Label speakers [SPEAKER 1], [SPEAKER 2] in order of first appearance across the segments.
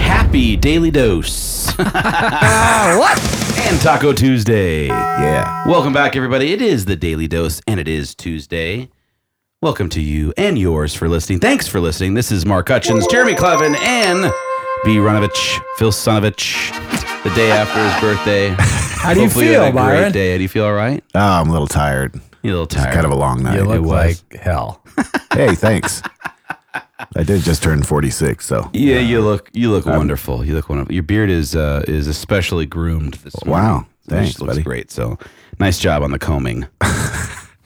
[SPEAKER 1] Happy Daily Dose. Ah, what? And Taco Tuesday.
[SPEAKER 2] Yeah.
[SPEAKER 1] Welcome back, everybody. It is the Daily Dose, and it is Tuesday. Welcome to you and yours for listening. Thanks for listening. This is Mark Hutchins, Jeremy Clevin, and B. Runovich, Phil Sonovich. The day after his birthday.
[SPEAKER 3] How do you
[SPEAKER 1] Hopefully
[SPEAKER 3] feel,
[SPEAKER 1] had a great
[SPEAKER 3] Byron?
[SPEAKER 1] day. How do you feel all right?
[SPEAKER 2] Oh, I'm a little tired.
[SPEAKER 1] You a little tired.
[SPEAKER 2] Kind of a long night.
[SPEAKER 3] You look
[SPEAKER 1] was.
[SPEAKER 3] like hell.
[SPEAKER 2] hey, thanks. I did just turn 46, so.
[SPEAKER 1] Yeah, you look you look wonderful. You look wonderful. Your beard is uh, is especially groomed this morning.
[SPEAKER 2] Wow.
[SPEAKER 1] It
[SPEAKER 2] Thanks,
[SPEAKER 1] just looks
[SPEAKER 2] buddy.
[SPEAKER 1] great. So nice job on the combing.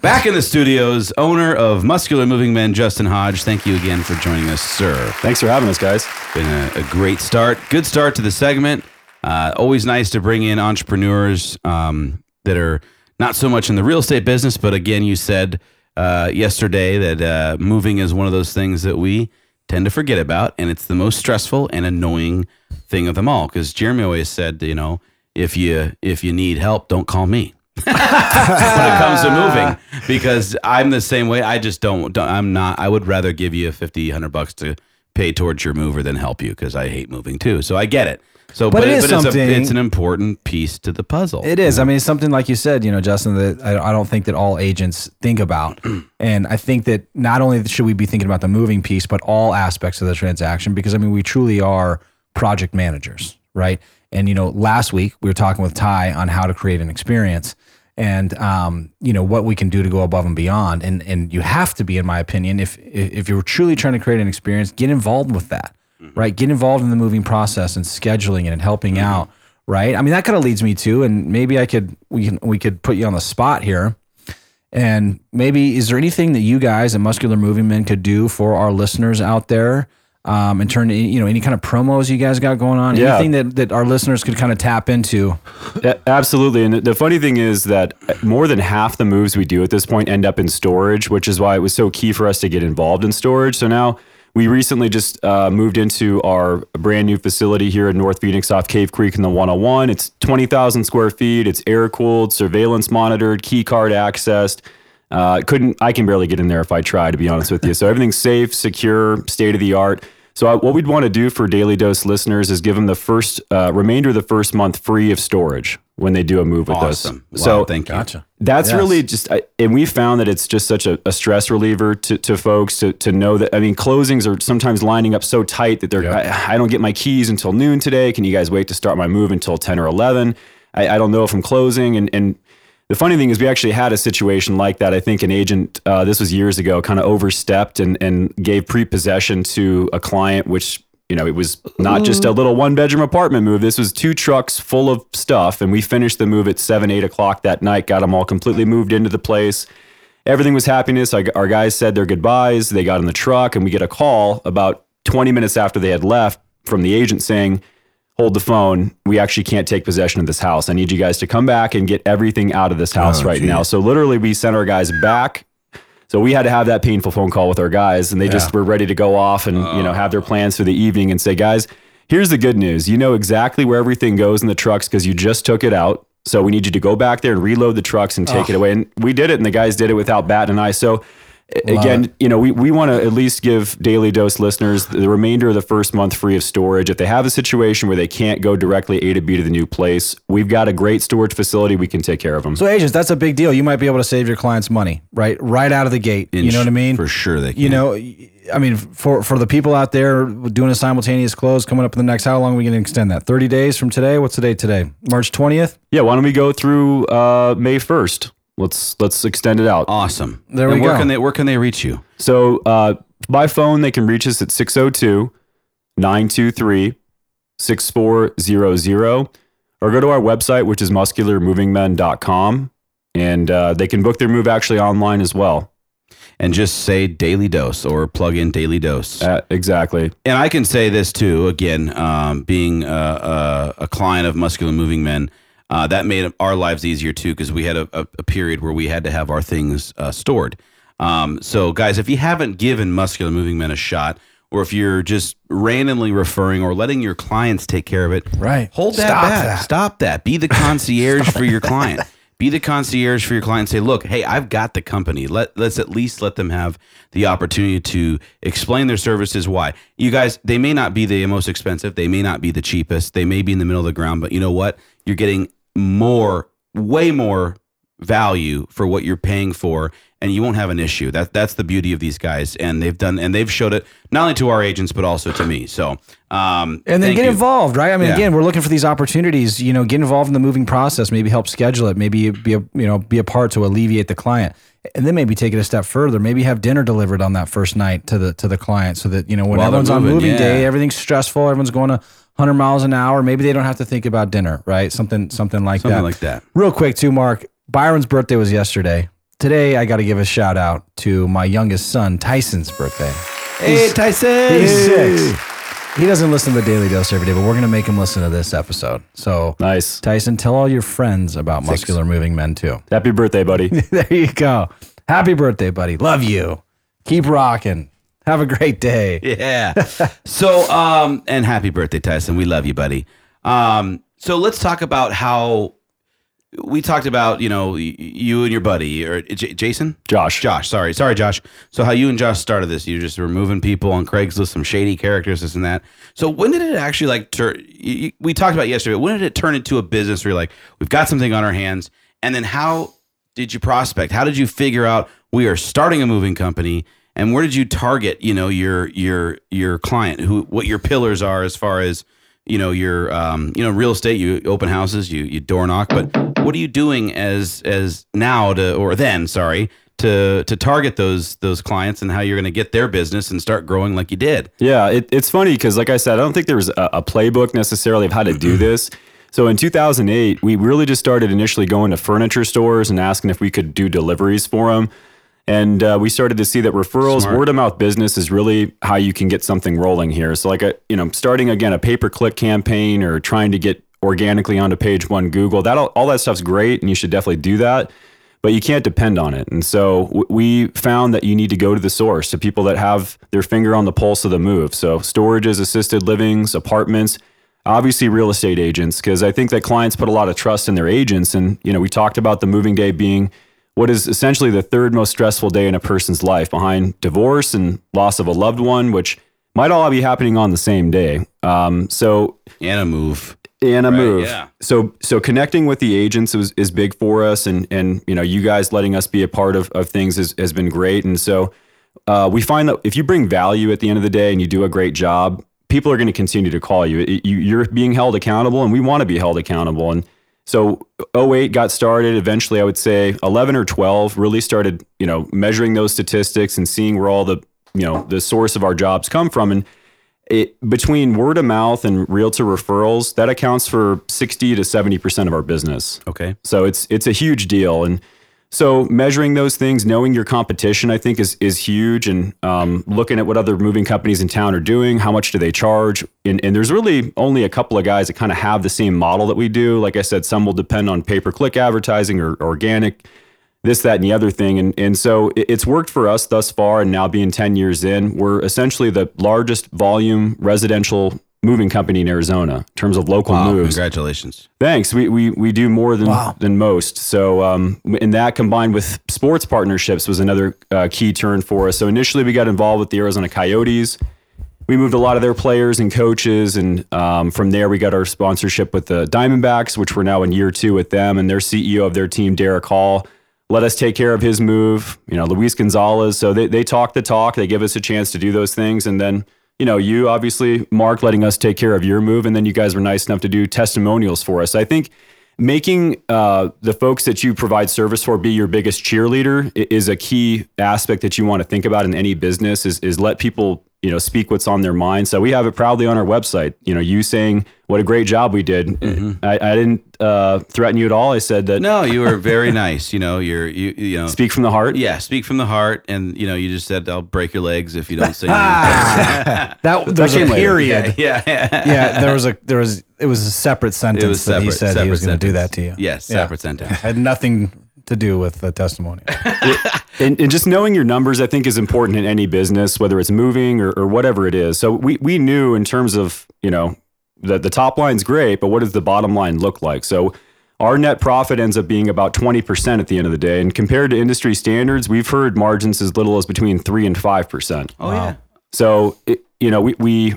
[SPEAKER 1] Back in the studios, owner of Muscular Moving Men, Justin Hodge. Thank you again for joining us, sir.
[SPEAKER 4] Thanks for having us, guys.
[SPEAKER 1] Been a, a great start. Good start to the segment. Uh, always nice to bring in entrepreneurs um, that are not so much in the real estate business, but again, you said uh, yesterday that uh, moving is one of those things that we tend to forget about, and it's the most stressful and annoying thing of them all. Because Jeremy always said, you know, if you if you need help, don't call me. when it comes to moving because I'm the same way. I just don't, don't I'm not I would rather give you 50 100 bucks to pay towards your mover than help you because I hate moving too. So I get it. So
[SPEAKER 3] But it is
[SPEAKER 1] it's, a,
[SPEAKER 3] something-
[SPEAKER 1] it's an important piece to the puzzle.
[SPEAKER 3] It is. I mean, it's something like you said, you know, Justin, that I, I don't think that all agents think about. and I think that not only should we be thinking about the moving piece, but all aspects of the transaction, because I mean, we truly are project managers, right? And, you know, last week we were talking with Ty on how to create an experience and, um, you know, what we can do to go above and beyond. And, and you have to be, in my opinion, if, if you're truly trying to create an experience, get involved with that, right? Get involved in the moving process and scheduling it and helping out right? I mean, that kind of leads me to, and maybe I could we can we could put you on the spot here. And maybe is there anything that you guys at Muscular Moving Men could do for our listeners out there? Um, in turn, you know, any kind of promos you guys got going on,
[SPEAKER 4] Yeah.
[SPEAKER 3] anything that, that our listeners could kind of tap into.
[SPEAKER 4] A- Absolutely. And the- the funny thing is that more than half the moves we do at this point end up in storage, which is why it was so key for us to get involved in storage. So now we recently just uh, moved into our brand new facility here in North Phoenix off Cave Creek in the 101. It's 20,000 square feet. It's air cooled, surveillance monitored, key card accessed. Uh, couldn't I can barely get in there if I try to be honest with you. So everything's safe, secure, state of the art. So I, what we'd want to do for Daily Dose listeners is give them the first uh, remainder of the first month free of storage when they do a move with
[SPEAKER 1] awesome.
[SPEAKER 4] us.
[SPEAKER 1] Wow,
[SPEAKER 4] so
[SPEAKER 1] thank you.
[SPEAKER 3] Gotcha.
[SPEAKER 4] that's
[SPEAKER 3] Yes.
[SPEAKER 4] really just, I, and we found that it's just such a, a stress reliever to, to folks to, to know that. I mean, closings are sometimes lining up so tight that they're, I, I don't get my keys until noon today. Can you guys wait to start my move until 10 or 11? I, I don't know if I'm closing. And, and the funny thing is, we actually had a situation like that. I think an agent, uh, this was years ago, kind of overstepped and, and gave prepossession to a client, which you know, it was not just a little one bedroom apartment move. This was two trucks full of stuff. And we finished the move at seven, eight o'clock that night, got them all completely moved into the place. Everything was happiness. Our, our guys said their goodbyes. They got in the truck, and we get a call about 20 minutes after they had left from the agent saying, Hold the phone. We actually can't take possession of this house. I need you guys to come back and get everything out of this oh, house
[SPEAKER 2] Oh,
[SPEAKER 4] right
[SPEAKER 2] geez.
[SPEAKER 4] now. So, literally, we sent our guys back so we had to have that painful phone call with our guys, and they just were ready to go off and you know oh. have their plans for the evening and say, guys, here's the good news. You know exactly where everything goes in the trucks because you just took it out. So we need you to go back there and reload the trucks and take it away. And we did it, and the guys did it without bat and eye. So again, you know, we, we want to at least give Daily Dose listeners the remainder of the first month free of storage. If they have a situation where they can't go directly A to B to the new place, we've got a great storage facility. We can take care of them.
[SPEAKER 3] So, agents, that's a big deal. You might be able to save your clients money, right? Right out of the gate. you know what I mean?
[SPEAKER 1] For sure they can.
[SPEAKER 3] You know, I mean, for for the people out there doing a simultaneous close coming up in the next, how long are we going to extend that? Thirty days from today. What's the date today? March twentieth.
[SPEAKER 4] Yeah, why don't we go through uh, May first? Let's let's extend it out.
[SPEAKER 1] awesome.
[SPEAKER 3] There
[SPEAKER 1] and
[SPEAKER 3] we
[SPEAKER 1] where
[SPEAKER 3] go.
[SPEAKER 1] Can they, where can they reach you?
[SPEAKER 4] So uh, by phone, they can reach us at 602 923 6400 or go to our website, which is muscularmovingmen.com. And uh, they can book their move actually online as well.
[SPEAKER 1] And just say daily dose or plug in daily dose.
[SPEAKER 4] Uh, exactly.
[SPEAKER 1] and I can say this too. Again, um, being a, a, a client of Muscular Moving Men, uh, that made our lives easier too because we had a, a, a period where we had to have our things uh, stored. Um, so, guys, if you haven't given Muscular Moving Men a shot, or if you're just randomly referring or letting your clients take care of it,
[SPEAKER 3] Right.
[SPEAKER 1] Hold that
[SPEAKER 3] Stop
[SPEAKER 1] back.
[SPEAKER 3] that.
[SPEAKER 1] Stop that. Be the concierge for your client. be the concierge for your client. Say, look, hey, I've got the company. Let let's at least let them have the opportunity to explain their services. Why you guys? They may not be the most expensive. They may not be the cheapest. They may be in the middle of the ground. But you know what? You're getting more, way more value for what you're paying for and you won't have an issue that that's the beauty of these guys and they've done and they've showed it not only to our agents but also to me so um
[SPEAKER 3] and then get
[SPEAKER 1] you.
[SPEAKER 3] involved, right? I mean,
[SPEAKER 1] Yeah.
[SPEAKER 3] again, we're looking for these opportunities. You know, get involved in the moving process. Maybe help schedule it. Maybe be a you know be a part to alleviate the client, and then maybe take it a step further. Maybe have dinner delivered on that first night to the to the client, so that you know when
[SPEAKER 1] While
[SPEAKER 3] everyone's on
[SPEAKER 1] moving,
[SPEAKER 3] moving
[SPEAKER 1] yeah.
[SPEAKER 3] day, everything's stressful. Everyone's going to 100 miles an hour. Maybe they don't have to think about dinner, right? Something something like that.
[SPEAKER 1] something
[SPEAKER 3] that.
[SPEAKER 1] like that
[SPEAKER 3] Real quick, too, Mark. Byron's birthday was yesterday. Today, I got to give a shout out to my youngest son, Tyson's birthday.
[SPEAKER 1] hey tyson
[SPEAKER 3] He's six. He doesn't listen to the Daily Dose every day, but we're going to make him listen to this episode. So,
[SPEAKER 4] Nice.
[SPEAKER 3] Tyson, tell all your friends about muscular moving men too.
[SPEAKER 4] Happy birthday, buddy.
[SPEAKER 3] there you go. Happy birthday, buddy. Love you. Keep rocking. Have a great day.
[SPEAKER 1] Yeah. so, um, and happy birthday, Tyson. We love you, buddy. Um, so let's talk about how we talked about, you know, you and your buddy or J- Jason,
[SPEAKER 4] Josh.
[SPEAKER 1] Josh. Sorry, sorry, Josh. So how you and Josh started this? You just were moving people on Craigslist, some shady characters, this and that. So when did it actually like turn? We talked about yesterday. But when did it turn into a business where you're like, we've got something on our hands? And then how did you prospect? How did you figure out we are starting a moving company? And where did you target? You know your your your client, who what your pillars are as far as you know your um, you know real estate. You open houses, you you door knock, but what are you doing as as now to or then? Sorry to to target those those clients and how you're going to get their business and start growing like you did.
[SPEAKER 4] Yeah, it, it's funny because, like I said, I don't think there was a, a playbook necessarily of how to do this. So in 2008, we really just started initially going to furniture stores and asking if we could do deliveries for them. And uh, we started to see that referrals,
[SPEAKER 1] Smart.
[SPEAKER 4] word of mouth business is really how you can get something rolling here. So, like, a, you know, starting again a pay per click campaign or trying to get organically onto page one Google, that all, all that stuff's great, and you should definitely do that. But you can't depend on it. And so w- we found that you need to go to the source, to people that have their finger on the pulse of the move. So storages, assisted livings, apartments, obviously real estate agents, because I think that clients put a lot of trust in their agents. And, you know, we talked about the moving day being what is essentially the third most stressful day in a person's life behind divorce and loss of a loved one, which might all be happening on the same day. Um, so
[SPEAKER 1] And a move.
[SPEAKER 4] and a move.
[SPEAKER 1] yeah.
[SPEAKER 4] So so connecting with the agents is, is big for us, and and you know you guys letting us be a part of, of things has, has been great. And so uh, we find that if you bring value at the end of the day and you do a great job, people are going to continue to call you. You. You're being held accountable, and we want to be held accountable. And so 08 got started. Eventually, I would say 11 or 12 really started, you know, measuring those statistics and seeing where all the, you know, the source of our jobs come from. And it, between word of mouth and realtor referrals, that accounts for 60 to 70% of our business.
[SPEAKER 1] Okay.
[SPEAKER 4] So it's it's a huge deal. And so measuring those things, knowing your competition, I think is is huge. And um, looking at what other moving companies in town are doing, how much do they charge? And, and there's really only a couple of guys that kind of have the same model that we do. Like I said, some will depend on pay per click advertising or organic, this, that, and the other thing. And and so it- it's worked for us thus far. And now being 10 years in, we're essentially the largest volume residential moving company in Arizona in terms of local
[SPEAKER 1] Wow,
[SPEAKER 4] moves.
[SPEAKER 1] congratulations.
[SPEAKER 4] Thanks. We, we, we do more than, than most. So, um, and that combined with sports partnerships was another uh, key turn for us. So initially we got involved with the Arizona Coyotes. We moved a lot of their players and coaches. And um, from there, we got our sponsorship with the Diamondbacks, which we're now in year two with them. And their CEO of their team, Derek Hall, let us take care of his move. You know, Luis Gonzalez. So they, they talk the talk. They give us a chance to do those things. And then, you know, you obviously, Mark, letting us take care of your move. And then you guys were nice enough to do testimonials for us. I think making uh, the folks that you provide service for be your biggest cheerleader is a key aspect that you want to think about in any business is, is let people you know speak what's on their mind so we have it proudly on our website you know you saying what a great job we did I, I didn't uh, threaten you at all i said that
[SPEAKER 1] No, you were very nice. You know, you're you you know.
[SPEAKER 4] speak from the heart
[SPEAKER 1] yeah, speak from the heart, and you know, you just said I'll break your legs if you don't say anything.
[SPEAKER 3] That there's a period.
[SPEAKER 1] yeah, yeah.
[SPEAKER 3] Yeah, there was a there was it was a separate sentence
[SPEAKER 1] It was
[SPEAKER 3] that he said he was going to do that to you.
[SPEAKER 1] Yes,
[SPEAKER 3] Yeah.
[SPEAKER 1] separate sentence.
[SPEAKER 3] Had nothing to do with the testimony.
[SPEAKER 4] and, and just knowing your numbers, I think, is important in any business, whether it's moving or, or whatever it is. So we we knew in terms of you know the the top line's great, but what does the bottom line look like? So our net profit ends up being about 20% at the end of the day. And compared to industry standards, we've heard margins as little as between 3 and 5%.
[SPEAKER 1] Oh yeah.
[SPEAKER 4] So, it, you know, we, we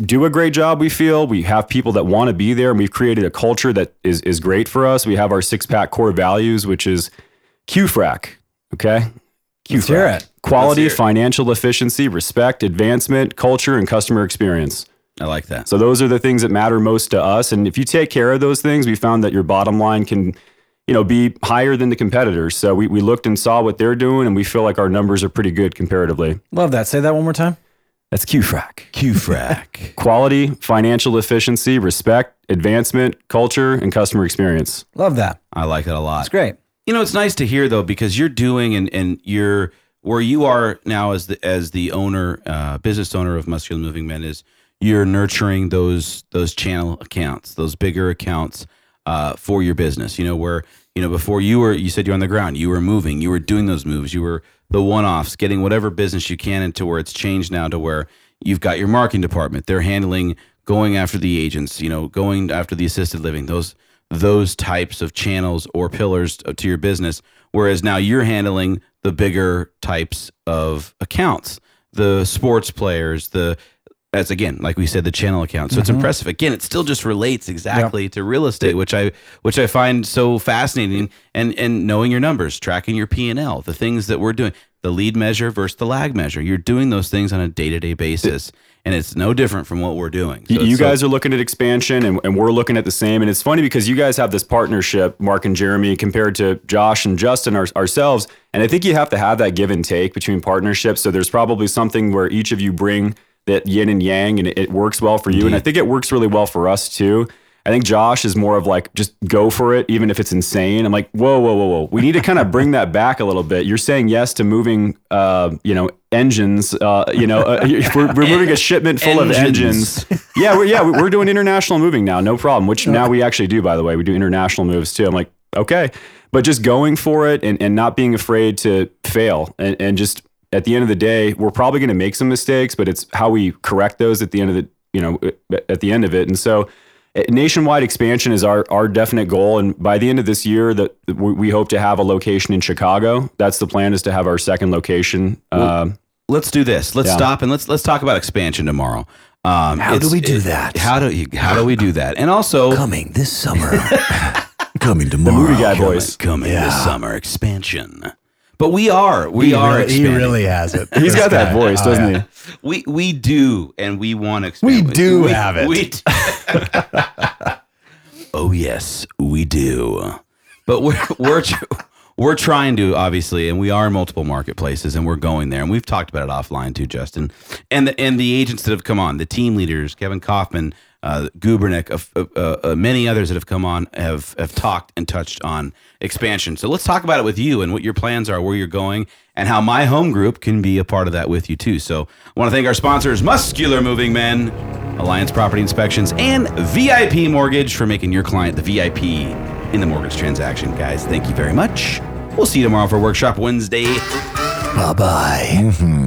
[SPEAKER 4] do a great job, we feel. We have people that want to be there, and we've created a culture that is, is great for us. We have our six pack core values, which is QFRAC. Okay.
[SPEAKER 3] Let's.
[SPEAKER 4] Quality,
[SPEAKER 1] Let's hear it.
[SPEAKER 4] financial efficiency, respect, advancement, culture, and customer experience.
[SPEAKER 1] I like that.
[SPEAKER 4] So those are the things that matter most to us. And if you take care of those things, we found that your bottom line can, you know, be higher than the competitors. So we, we looked and saw what they're doing, and we feel like our numbers are pretty good comparatively.
[SPEAKER 3] Love that. Say that one more time.
[SPEAKER 4] That's QFRAC.
[SPEAKER 1] QFRAC.
[SPEAKER 4] Quality, financial efficiency, respect, advancement, culture, and customer experience.
[SPEAKER 3] Love that.
[SPEAKER 1] I like that a lot.
[SPEAKER 3] It's great.
[SPEAKER 1] You know, it's nice to hear though because you're doing and and you're where you are now as the as the owner, uh, business owner of Muscular Moving Men is you're nurturing those those channel accounts, those bigger accounts uh, for your business. You know, where you know before you were you said you're on the ground, you were moving, you were doing those moves, you were the one offs, getting whatever business you can into where it's changed now to where you've got your marketing department. They're handling going after the agents, you know, going after the assisted living, those those types of channels or pillars to your business. Whereas now you're handling the bigger types of accounts, the sports players, the as again, like we said, the channel account. So it's mm-hmm. impressive. Again, it still just relates exactly to real estate, which I which I find so fascinating. And and knowing your numbers, tracking your P and L, the things that we're doing, the lead measure versus the lag measure. You're doing those things on a day to day basis, and it's no different from what we're doing.
[SPEAKER 4] You, you guys are looking at expansion, and, and we're looking at the same. And it's funny because you guys have this partnership, Mark and Jeremy, compared to Josh and Justin our, ourselves. And I think you have to have that give and take between partnerships. So there's probably something where each of you bring that yin and yang, and it, it works well for you. And I think it works really well for us too. I think Josh is more of like just go for it, even if it's insane. I'm like, whoa, whoa, whoa, whoa. We need to kind of bring that back a little bit. You're saying yes to moving, uh, you know, engines. Uh, you know, uh, we're, we're moving a shipment full of
[SPEAKER 1] Engines.
[SPEAKER 4] engines. Yeah, we're, yeah, we're doing international moving now, no problem. Which now we actually do, by the way. We do international moves too. I'm like, okay, but just going for it and, and not being afraid to fail and, and just at the end of the day, we're probably going to make some mistakes, but it's how we correct those at the end of the, you know, at the end of it. And so uh, nationwide expansion is our, our definite goal. And by the end of this year that we we hope to have a location in Chicago. That's the plan is to have our second location. Um,
[SPEAKER 1] let's do this. Let's
[SPEAKER 4] Yeah.
[SPEAKER 1] stop and let's let's talk about expansion tomorrow. Um,
[SPEAKER 2] How do we do that?
[SPEAKER 1] How do you, how do we do that? And also
[SPEAKER 2] Coming this summer. Coming tomorrow.
[SPEAKER 4] The movie guy
[SPEAKER 1] coming,
[SPEAKER 4] voice.
[SPEAKER 1] coming this summer expansion. But we are we
[SPEAKER 3] He
[SPEAKER 1] are
[SPEAKER 3] really, he really has it.
[SPEAKER 4] He's got that voice,
[SPEAKER 3] Oh,
[SPEAKER 4] doesn't
[SPEAKER 3] yeah.
[SPEAKER 4] he?
[SPEAKER 1] We we do and we want to expand.
[SPEAKER 3] We do have it.
[SPEAKER 1] We oh yes, we do. But we're we're we're trying to obviously, and we are in multiple marketplaces, and we're going there. And we've talked about it offline too, Justin, and the and the agents that have come on, the team leaders, Kevin Kaufman, uh, Gubernick, uh, uh, many others that have come on have have talked and touched on expansion. So let's talk about it with you and what your plans are, where you're going, and how my home group can be a part of that with you too. So I want to thank our sponsors, Muscular Moving Men, Alliance Property Inspections, and VIP Mortgage for making your client the VIP in the mortgage transaction. Guys, thank you very much. We'll see you tomorrow for Workshop Wednesday.
[SPEAKER 2] Bye bye.